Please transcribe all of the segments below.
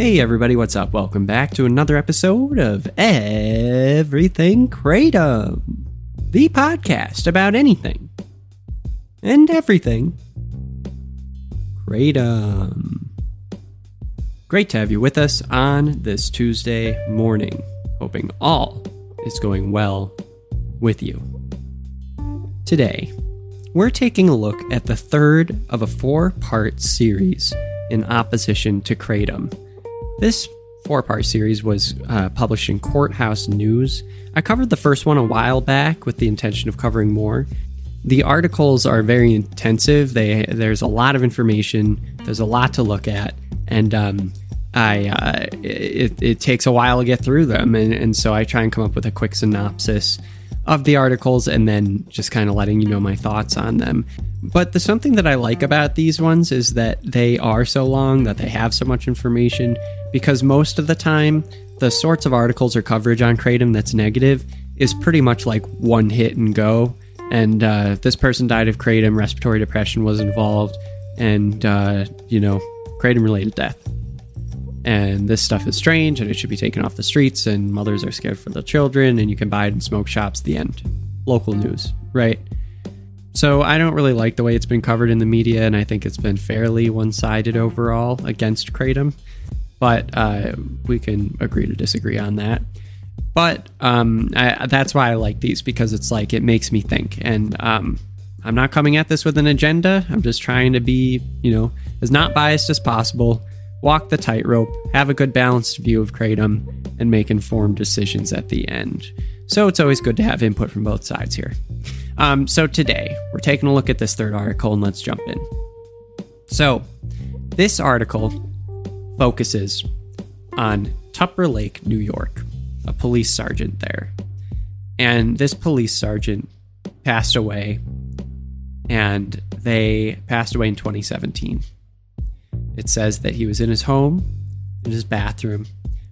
Hey everybody, what's up? Welcome back to another episode of Everything Kratom, the podcast about anything and everything Kratom. Great to have you with us on this Tuesday morning. Hoping all is going well with you. Today, we're taking a look at the third of a four part series in opposition to Kratom. This four part series was uh, published in Courthouse News. I covered the first one a while back with the intention of covering more. The articles are very intensive. They there's a lot of information. There's a lot to look at, and um, I uh, it, it takes a while to get through them, and, and so I try and come up with a quick synopsis of the articles, and then just kind of letting you know my thoughts on them. But the something that I like about these ones is that they are so long that they have so much information because most of the time the sorts of articles or coverage on Kratom that's negative is pretty much like one hit and go. And uh, this person died of Kratom, respiratory depression was involved, and uh, you know, Kratom related death. And this stuff is strange and it should be taken off the streets, and mothers are scared for their children, and you can buy it in smoke shops. The end. Local news, right? So I don't really like the way it's been covered in the media, and I think it's been fairly one-sided overall against kratom. But uh, we can agree to disagree on that. But um, I, that's why I like these because it's like it makes me think, and um, I'm not coming at this with an agenda. I'm just trying to be, you know, as not biased as possible, walk the tightrope, have a good balanced view of kratom, and make informed decisions at the end. So it's always good to have input from both sides here. Um, so today, we're taking a look at this third article and let's jump in. So, this article focuses on Tupper Lake, New York, a police sergeant there. And this police sergeant passed away, and they passed away in 2017. It says that he was in his home, in his bathroom,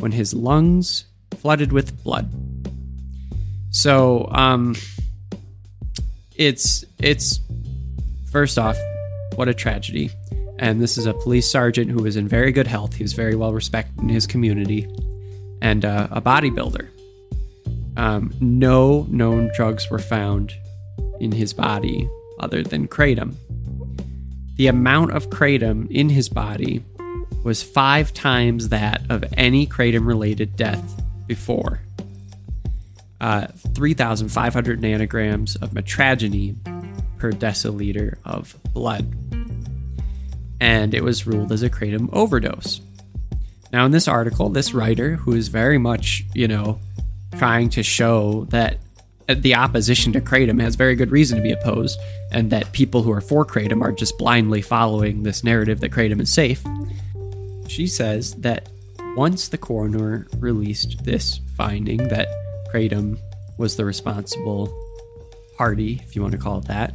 when his lungs flooded with blood. So, um, it's it's first off, what a tragedy. And this is a police sergeant who was in very good health. He was very well respected in his community, and uh, a bodybuilder. Um, no known drugs were found in his body other than kratom. The amount of kratom in his body was five times that of any kratom related death before uh, 3,500 nanograms of mitragynine per deciliter of blood. And it was ruled as a kratom overdose. Now, in this article, this writer, who is very much, you know, trying to show that uh, the opposition to kratom has very good reason to be opposed, and that people who are for kratom are just blindly following this narrative that kratom is safe. She says that once the coroner released this finding that Kratom was the responsible party, if you want to call it that.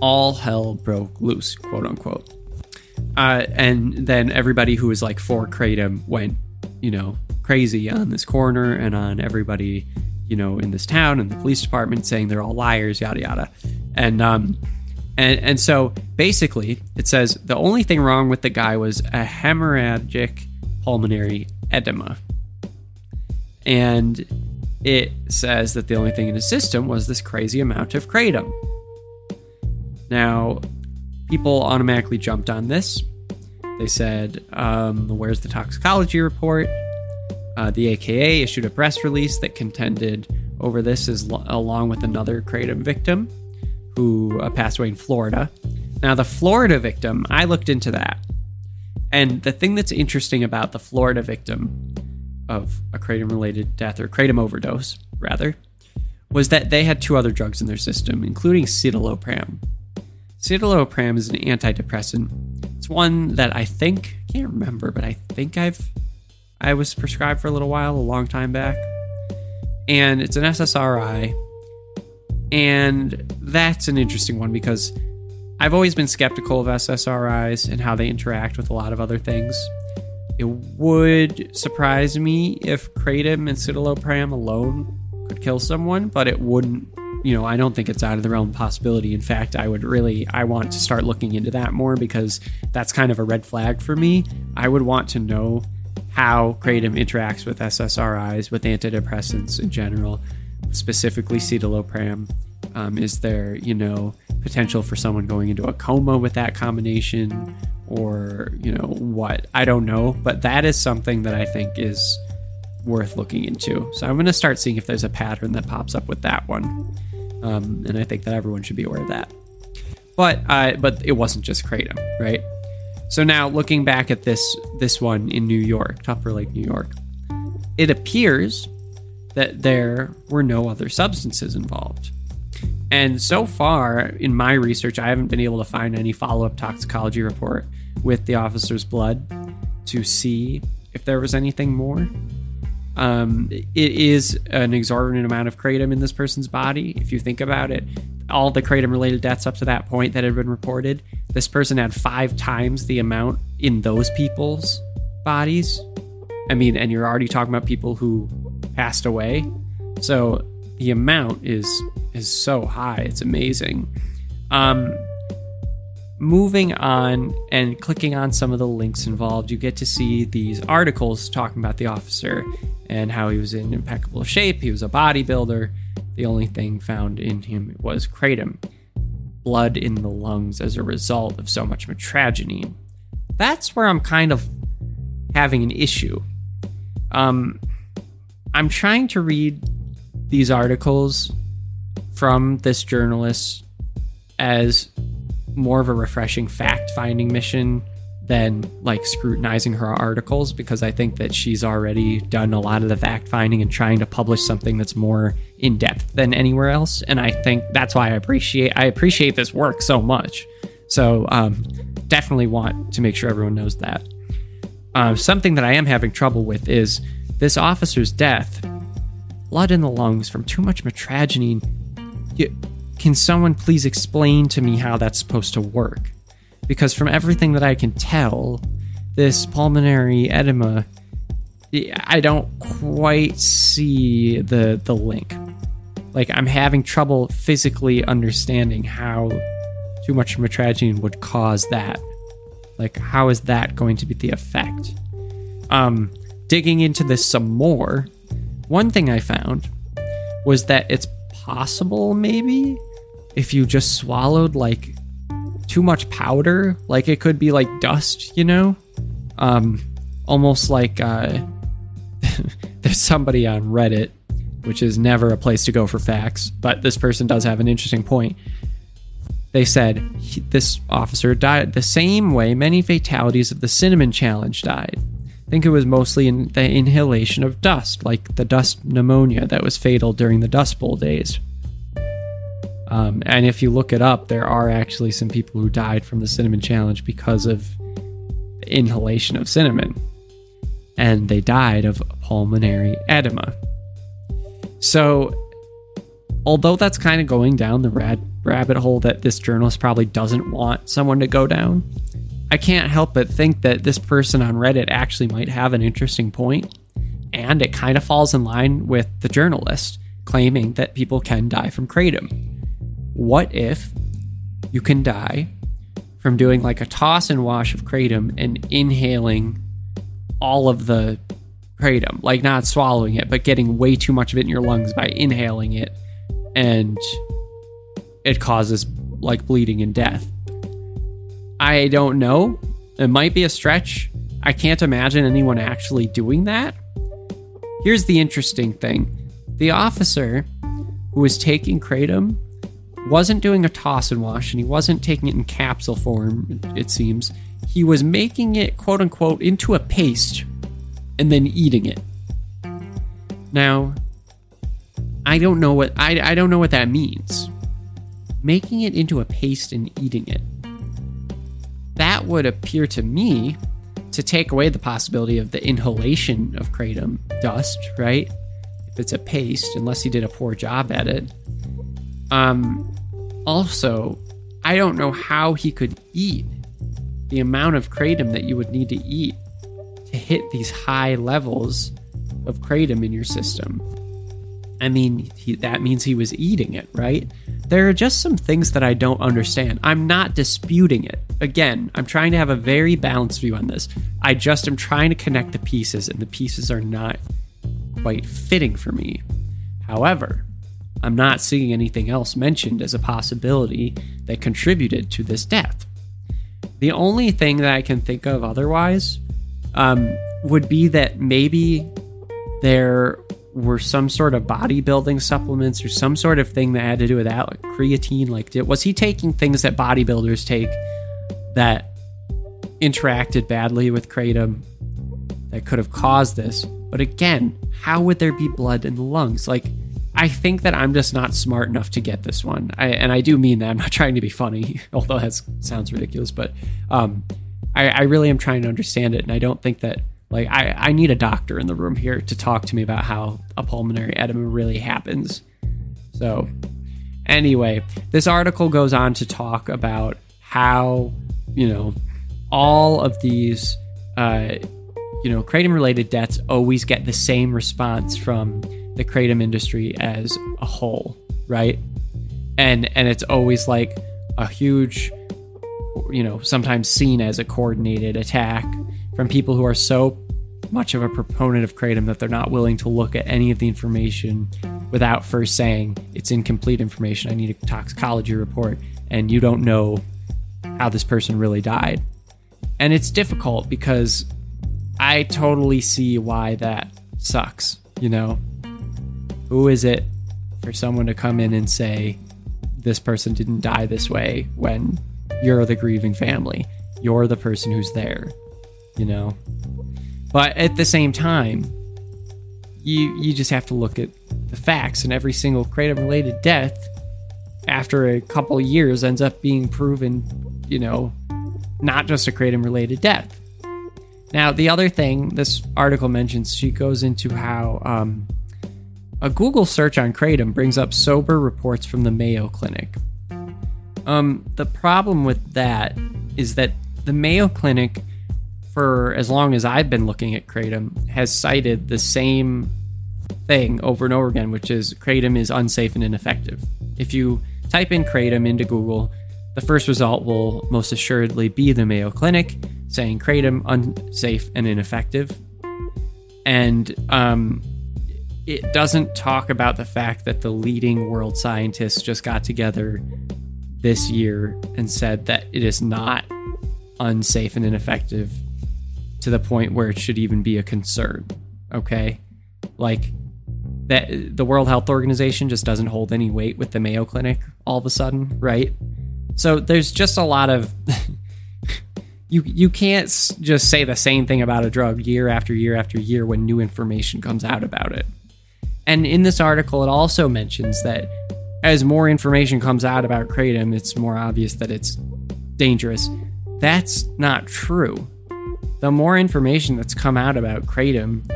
All hell broke loose, quote unquote. Uh, and then everybody who was like for Kratom went, you know, crazy on this corner and on everybody, you know, in this town and the police department saying they're all liars, yada yada. And um, and and so basically, it says the only thing wrong with the guy was a hemorrhagic pulmonary edema. And it says that the only thing in his system was this crazy amount of kratom. Now, people automatically jumped on this. They said, um, Where's the toxicology report? Uh, the AKA issued a press release that contended over this as lo- along with another kratom victim who uh, passed away in Florida. Now, the Florida victim, I looked into that. And the thing that's interesting about the Florida victim of a kratom related death or kratom overdose, rather, was that they had two other drugs in their system, including citalopram. Citalopram is an antidepressant. It's one that I think can't remember, but I think I've I was prescribed for a little while, a long time back. And it's an SSRI. And that's an interesting one because I've always been skeptical of SSRIs and how they interact with a lot of other things. It would surprise me if kratom and citalopram alone could kill someone, but it wouldn't you know, I don't think it's out of the realm of possibility. In fact, I would really, I want to start looking into that more because that's kind of a red flag for me. I would want to know how kratom interacts with SSRIs, with antidepressants in general, specifically citalopram. Um, is there, you know, potential for someone going into a coma with that combination, or you know what? I don't know, but that is something that I think is worth looking into. So I'm going to start seeing if there's a pattern that pops up with that one, um, and I think that everyone should be aware of that. But uh, but it wasn't just kratom, right? So now looking back at this this one in New York, Tupper Lake, New York, it appears that there were no other substances involved. And so far in my research, I haven't been able to find any follow up toxicology report with the officer's blood to see if there was anything more. Um, it is an exorbitant amount of kratom in this person's body. If you think about it, all the kratom related deaths up to that point that had been reported, this person had five times the amount in those people's bodies. I mean, and you're already talking about people who passed away. So the amount is is so high. It's amazing. Um, moving on and clicking on some of the links involved, you get to see these articles talking about the officer and how he was in impeccable shape. He was a bodybuilder. The only thing found in him was kratom, blood in the lungs as a result of so much mitragynine. That's where I'm kind of having an issue. Um, I'm trying to read these articles from this journalist as more of a refreshing fact finding mission than like scrutinizing her articles because I think that she's already done a lot of the fact finding and trying to publish something that's more in depth than anywhere else. And I think that's why I appreciate I appreciate this work so much. So um, definitely want to make sure everyone knows that. Uh, something that I am having trouble with is this officer's death. Blood in the lungs from too much mitragynine can someone please explain to me how that's supposed to work? Because from everything that I can tell, this pulmonary edema, I don't quite see the the link. Like I'm having trouble physically understanding how too much mitragynine would cause that. Like how is that going to be the effect? Um, digging into this some more, one thing I found was that it's possible, maybe, if you just swallowed like too much powder. Like it could be like dust, you know? Um, almost like uh, there's somebody on Reddit, which is never a place to go for facts, but this person does have an interesting point. They said this officer died the same way many fatalities of the cinnamon challenge died. I think it was mostly in the inhalation of dust, like the dust pneumonia that was fatal during the Dust Bowl days. Um, and if you look it up, there are actually some people who died from the cinnamon challenge because of inhalation of cinnamon. And they died of pulmonary edema. So, although that's kind of going down the rad- rabbit hole that this journalist probably doesn't want someone to go down, I can't help but think that this person on Reddit actually might have an interesting point, and it kind of falls in line with the journalist claiming that people can die from kratom. What if you can die from doing like a toss and wash of kratom and inhaling all of the kratom, like not swallowing it, but getting way too much of it in your lungs by inhaling it, and it causes like bleeding and death? I don't know. It might be a stretch. I can't imagine anyone actually doing that. Here's the interesting thing the officer who was taking Kratom wasn't doing a toss and wash, and he wasn't taking it in capsule form, it seems. He was making it, quote unquote, into a paste and then eating it. Now, I don't know what I, I don't know what that means. Making it into a paste and eating it that would appear to me to take away the possibility of the inhalation of kratom dust, right? If it's a paste, unless he did a poor job at it. Um, also, I don't know how he could eat the amount of kratom that you would need to eat to hit these high levels of kratom in your system. I mean, he, that means he was eating it, right? There are just some things that I don't understand. I'm not disputing it. Again, I'm trying to have a very balanced view on this. I just am trying to connect the pieces, and the pieces are not quite fitting for me. However, I'm not seeing anything else mentioned as a possibility that contributed to this death. The only thing that I can think of otherwise um, would be that maybe there were some sort of bodybuilding supplements or some sort of thing that had to do with that, like creatine. Like, did, was he taking things that bodybuilders take that interacted badly with kratom that could have caused this? But again, how would there be blood in the lungs? Like, I think that I'm just not smart enough to get this one. I, and I do mean that. I'm not trying to be funny, although that sounds ridiculous. But um, I, I really am trying to understand it. And I don't think that like I, I need a doctor in the room here to talk to me about how a pulmonary edema really happens. So anyway, this article goes on to talk about how, you know, all of these uh, you know, kratom related deaths always get the same response from the kratom industry as a whole, right? And and it's always like a huge you know, sometimes seen as a coordinated attack from people who are so much of a proponent of kratom that they're not willing to look at any of the information without first saying it's incomplete information. I need a toxicology report, and you don't know how this person really died. And it's difficult because I totally see why that sucks. You know, who is it for someone to come in and say this person didn't die this way when you're the grieving family? You're the person who's there you know. But at the same time, you you just have to look at the facts, and every single kratom related death after a couple years ends up being proven, you know, not just a kratom related death. Now, the other thing this article mentions, she goes into how um, a Google search on kratom brings up sober reports from the Mayo Clinic. Um, the problem with that is that the Mayo Clinic for as long as I've been looking at Kratom, has cited the same thing over and over again, which is Kratom is unsafe and ineffective. If you type in Kratom into Google, the first result will most assuredly be the Mayo Clinic saying Kratom unsafe and ineffective. And um, it doesn't talk about the fact that the leading world scientists just got together this year and said that it is not unsafe and ineffective to the point where it should even be a concern. Okay? Like that the World Health Organization just doesn't hold any weight with the Mayo Clinic all of a sudden, right? So there's just a lot of you you can't just say the same thing about a drug year after year after year when new information comes out about it. And in this article it also mentions that as more information comes out about kratom, it's more obvious that it's dangerous. That's not true the more information that's come out about Kratom,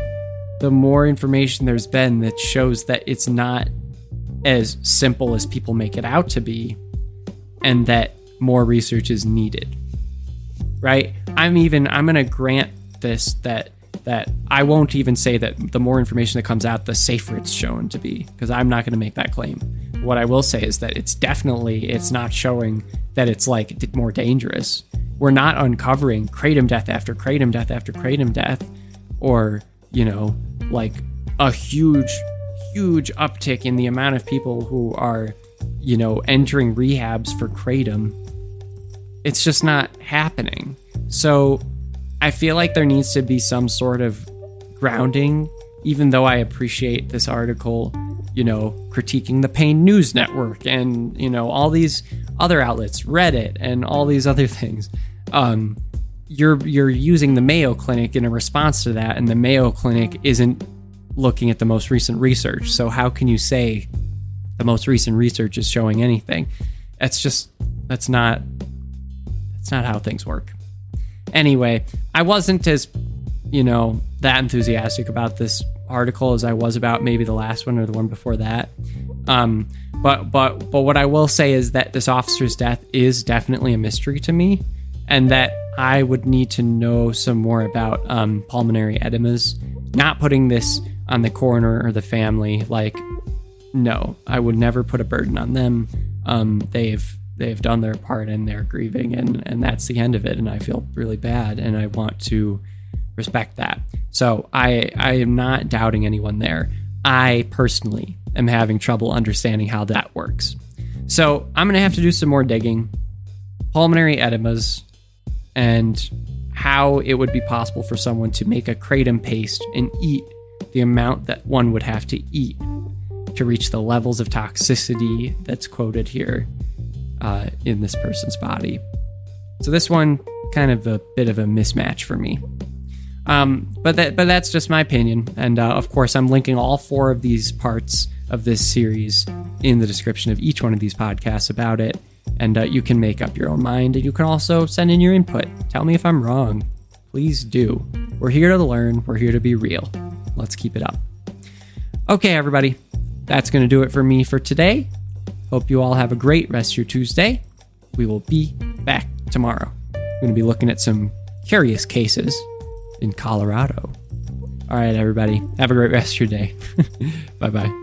the more information there's been that shows that it's not as simple as people make it out to be, and that more research is needed. Right? I'm even I'm going to grant this that that I won't even say that the more information that comes out, the safer it's shown to be, because I'm not going to make that claim. What I will say is that it's definitely it's not showing that it's like more dangerous. We're not uncovering kratom death after kratom death after kratom death or you know like a huge huge uptick in the amount of people who are you know entering rehabs for kratom. It's just not happening. So i feel like there needs to be some sort of grounding even though i appreciate this article you know critiquing the pain news network and you know all these other outlets reddit and all these other things um, you're you're using the Mayo Clinic in a response to that, and the Mayo Clinic isn't looking at the most recent research. So how can you say the most recent research is showing anything? That's just that's not that's not how things work. Anyway, I wasn't as you know that enthusiastic about this article as I was about maybe the last one or the one before that. Um, but but but what I will say is that this officer's death is definitely a mystery to me and that I would need to know some more about um, pulmonary edemas. Not putting this on the coroner or the family, like no, I would never put a burden on them. Um, they've they've done their part and they're grieving, and and that's the end of it. And I feel really bad, and I want to respect that. So I I am not doubting anyone there. I personally am having trouble understanding how that works. So I'm gonna have to do some more digging. Pulmonary edemas and how it would be possible for someone to make a kratom paste and eat the amount that one would have to eat to reach the levels of toxicity that's quoted here uh, in this person's body. So this one kind of a bit of a mismatch for me. Um, but that but that's just my opinion, and uh, of course I'm linking all four of these parts of this series in the description of each one of these podcasts about it, and uh, you can make up your own mind, and you can also send in your input. Tell me if I'm wrong. Please do. We're here to learn. We're here to be real. Let's keep it up. Okay, everybody, that's going to do it for me for today. Hope you all have a great rest of your Tuesday. We will be back tomorrow. We're going to be looking at some curious cases in Colorado. All right, everybody, have a great rest of your day. bye bye.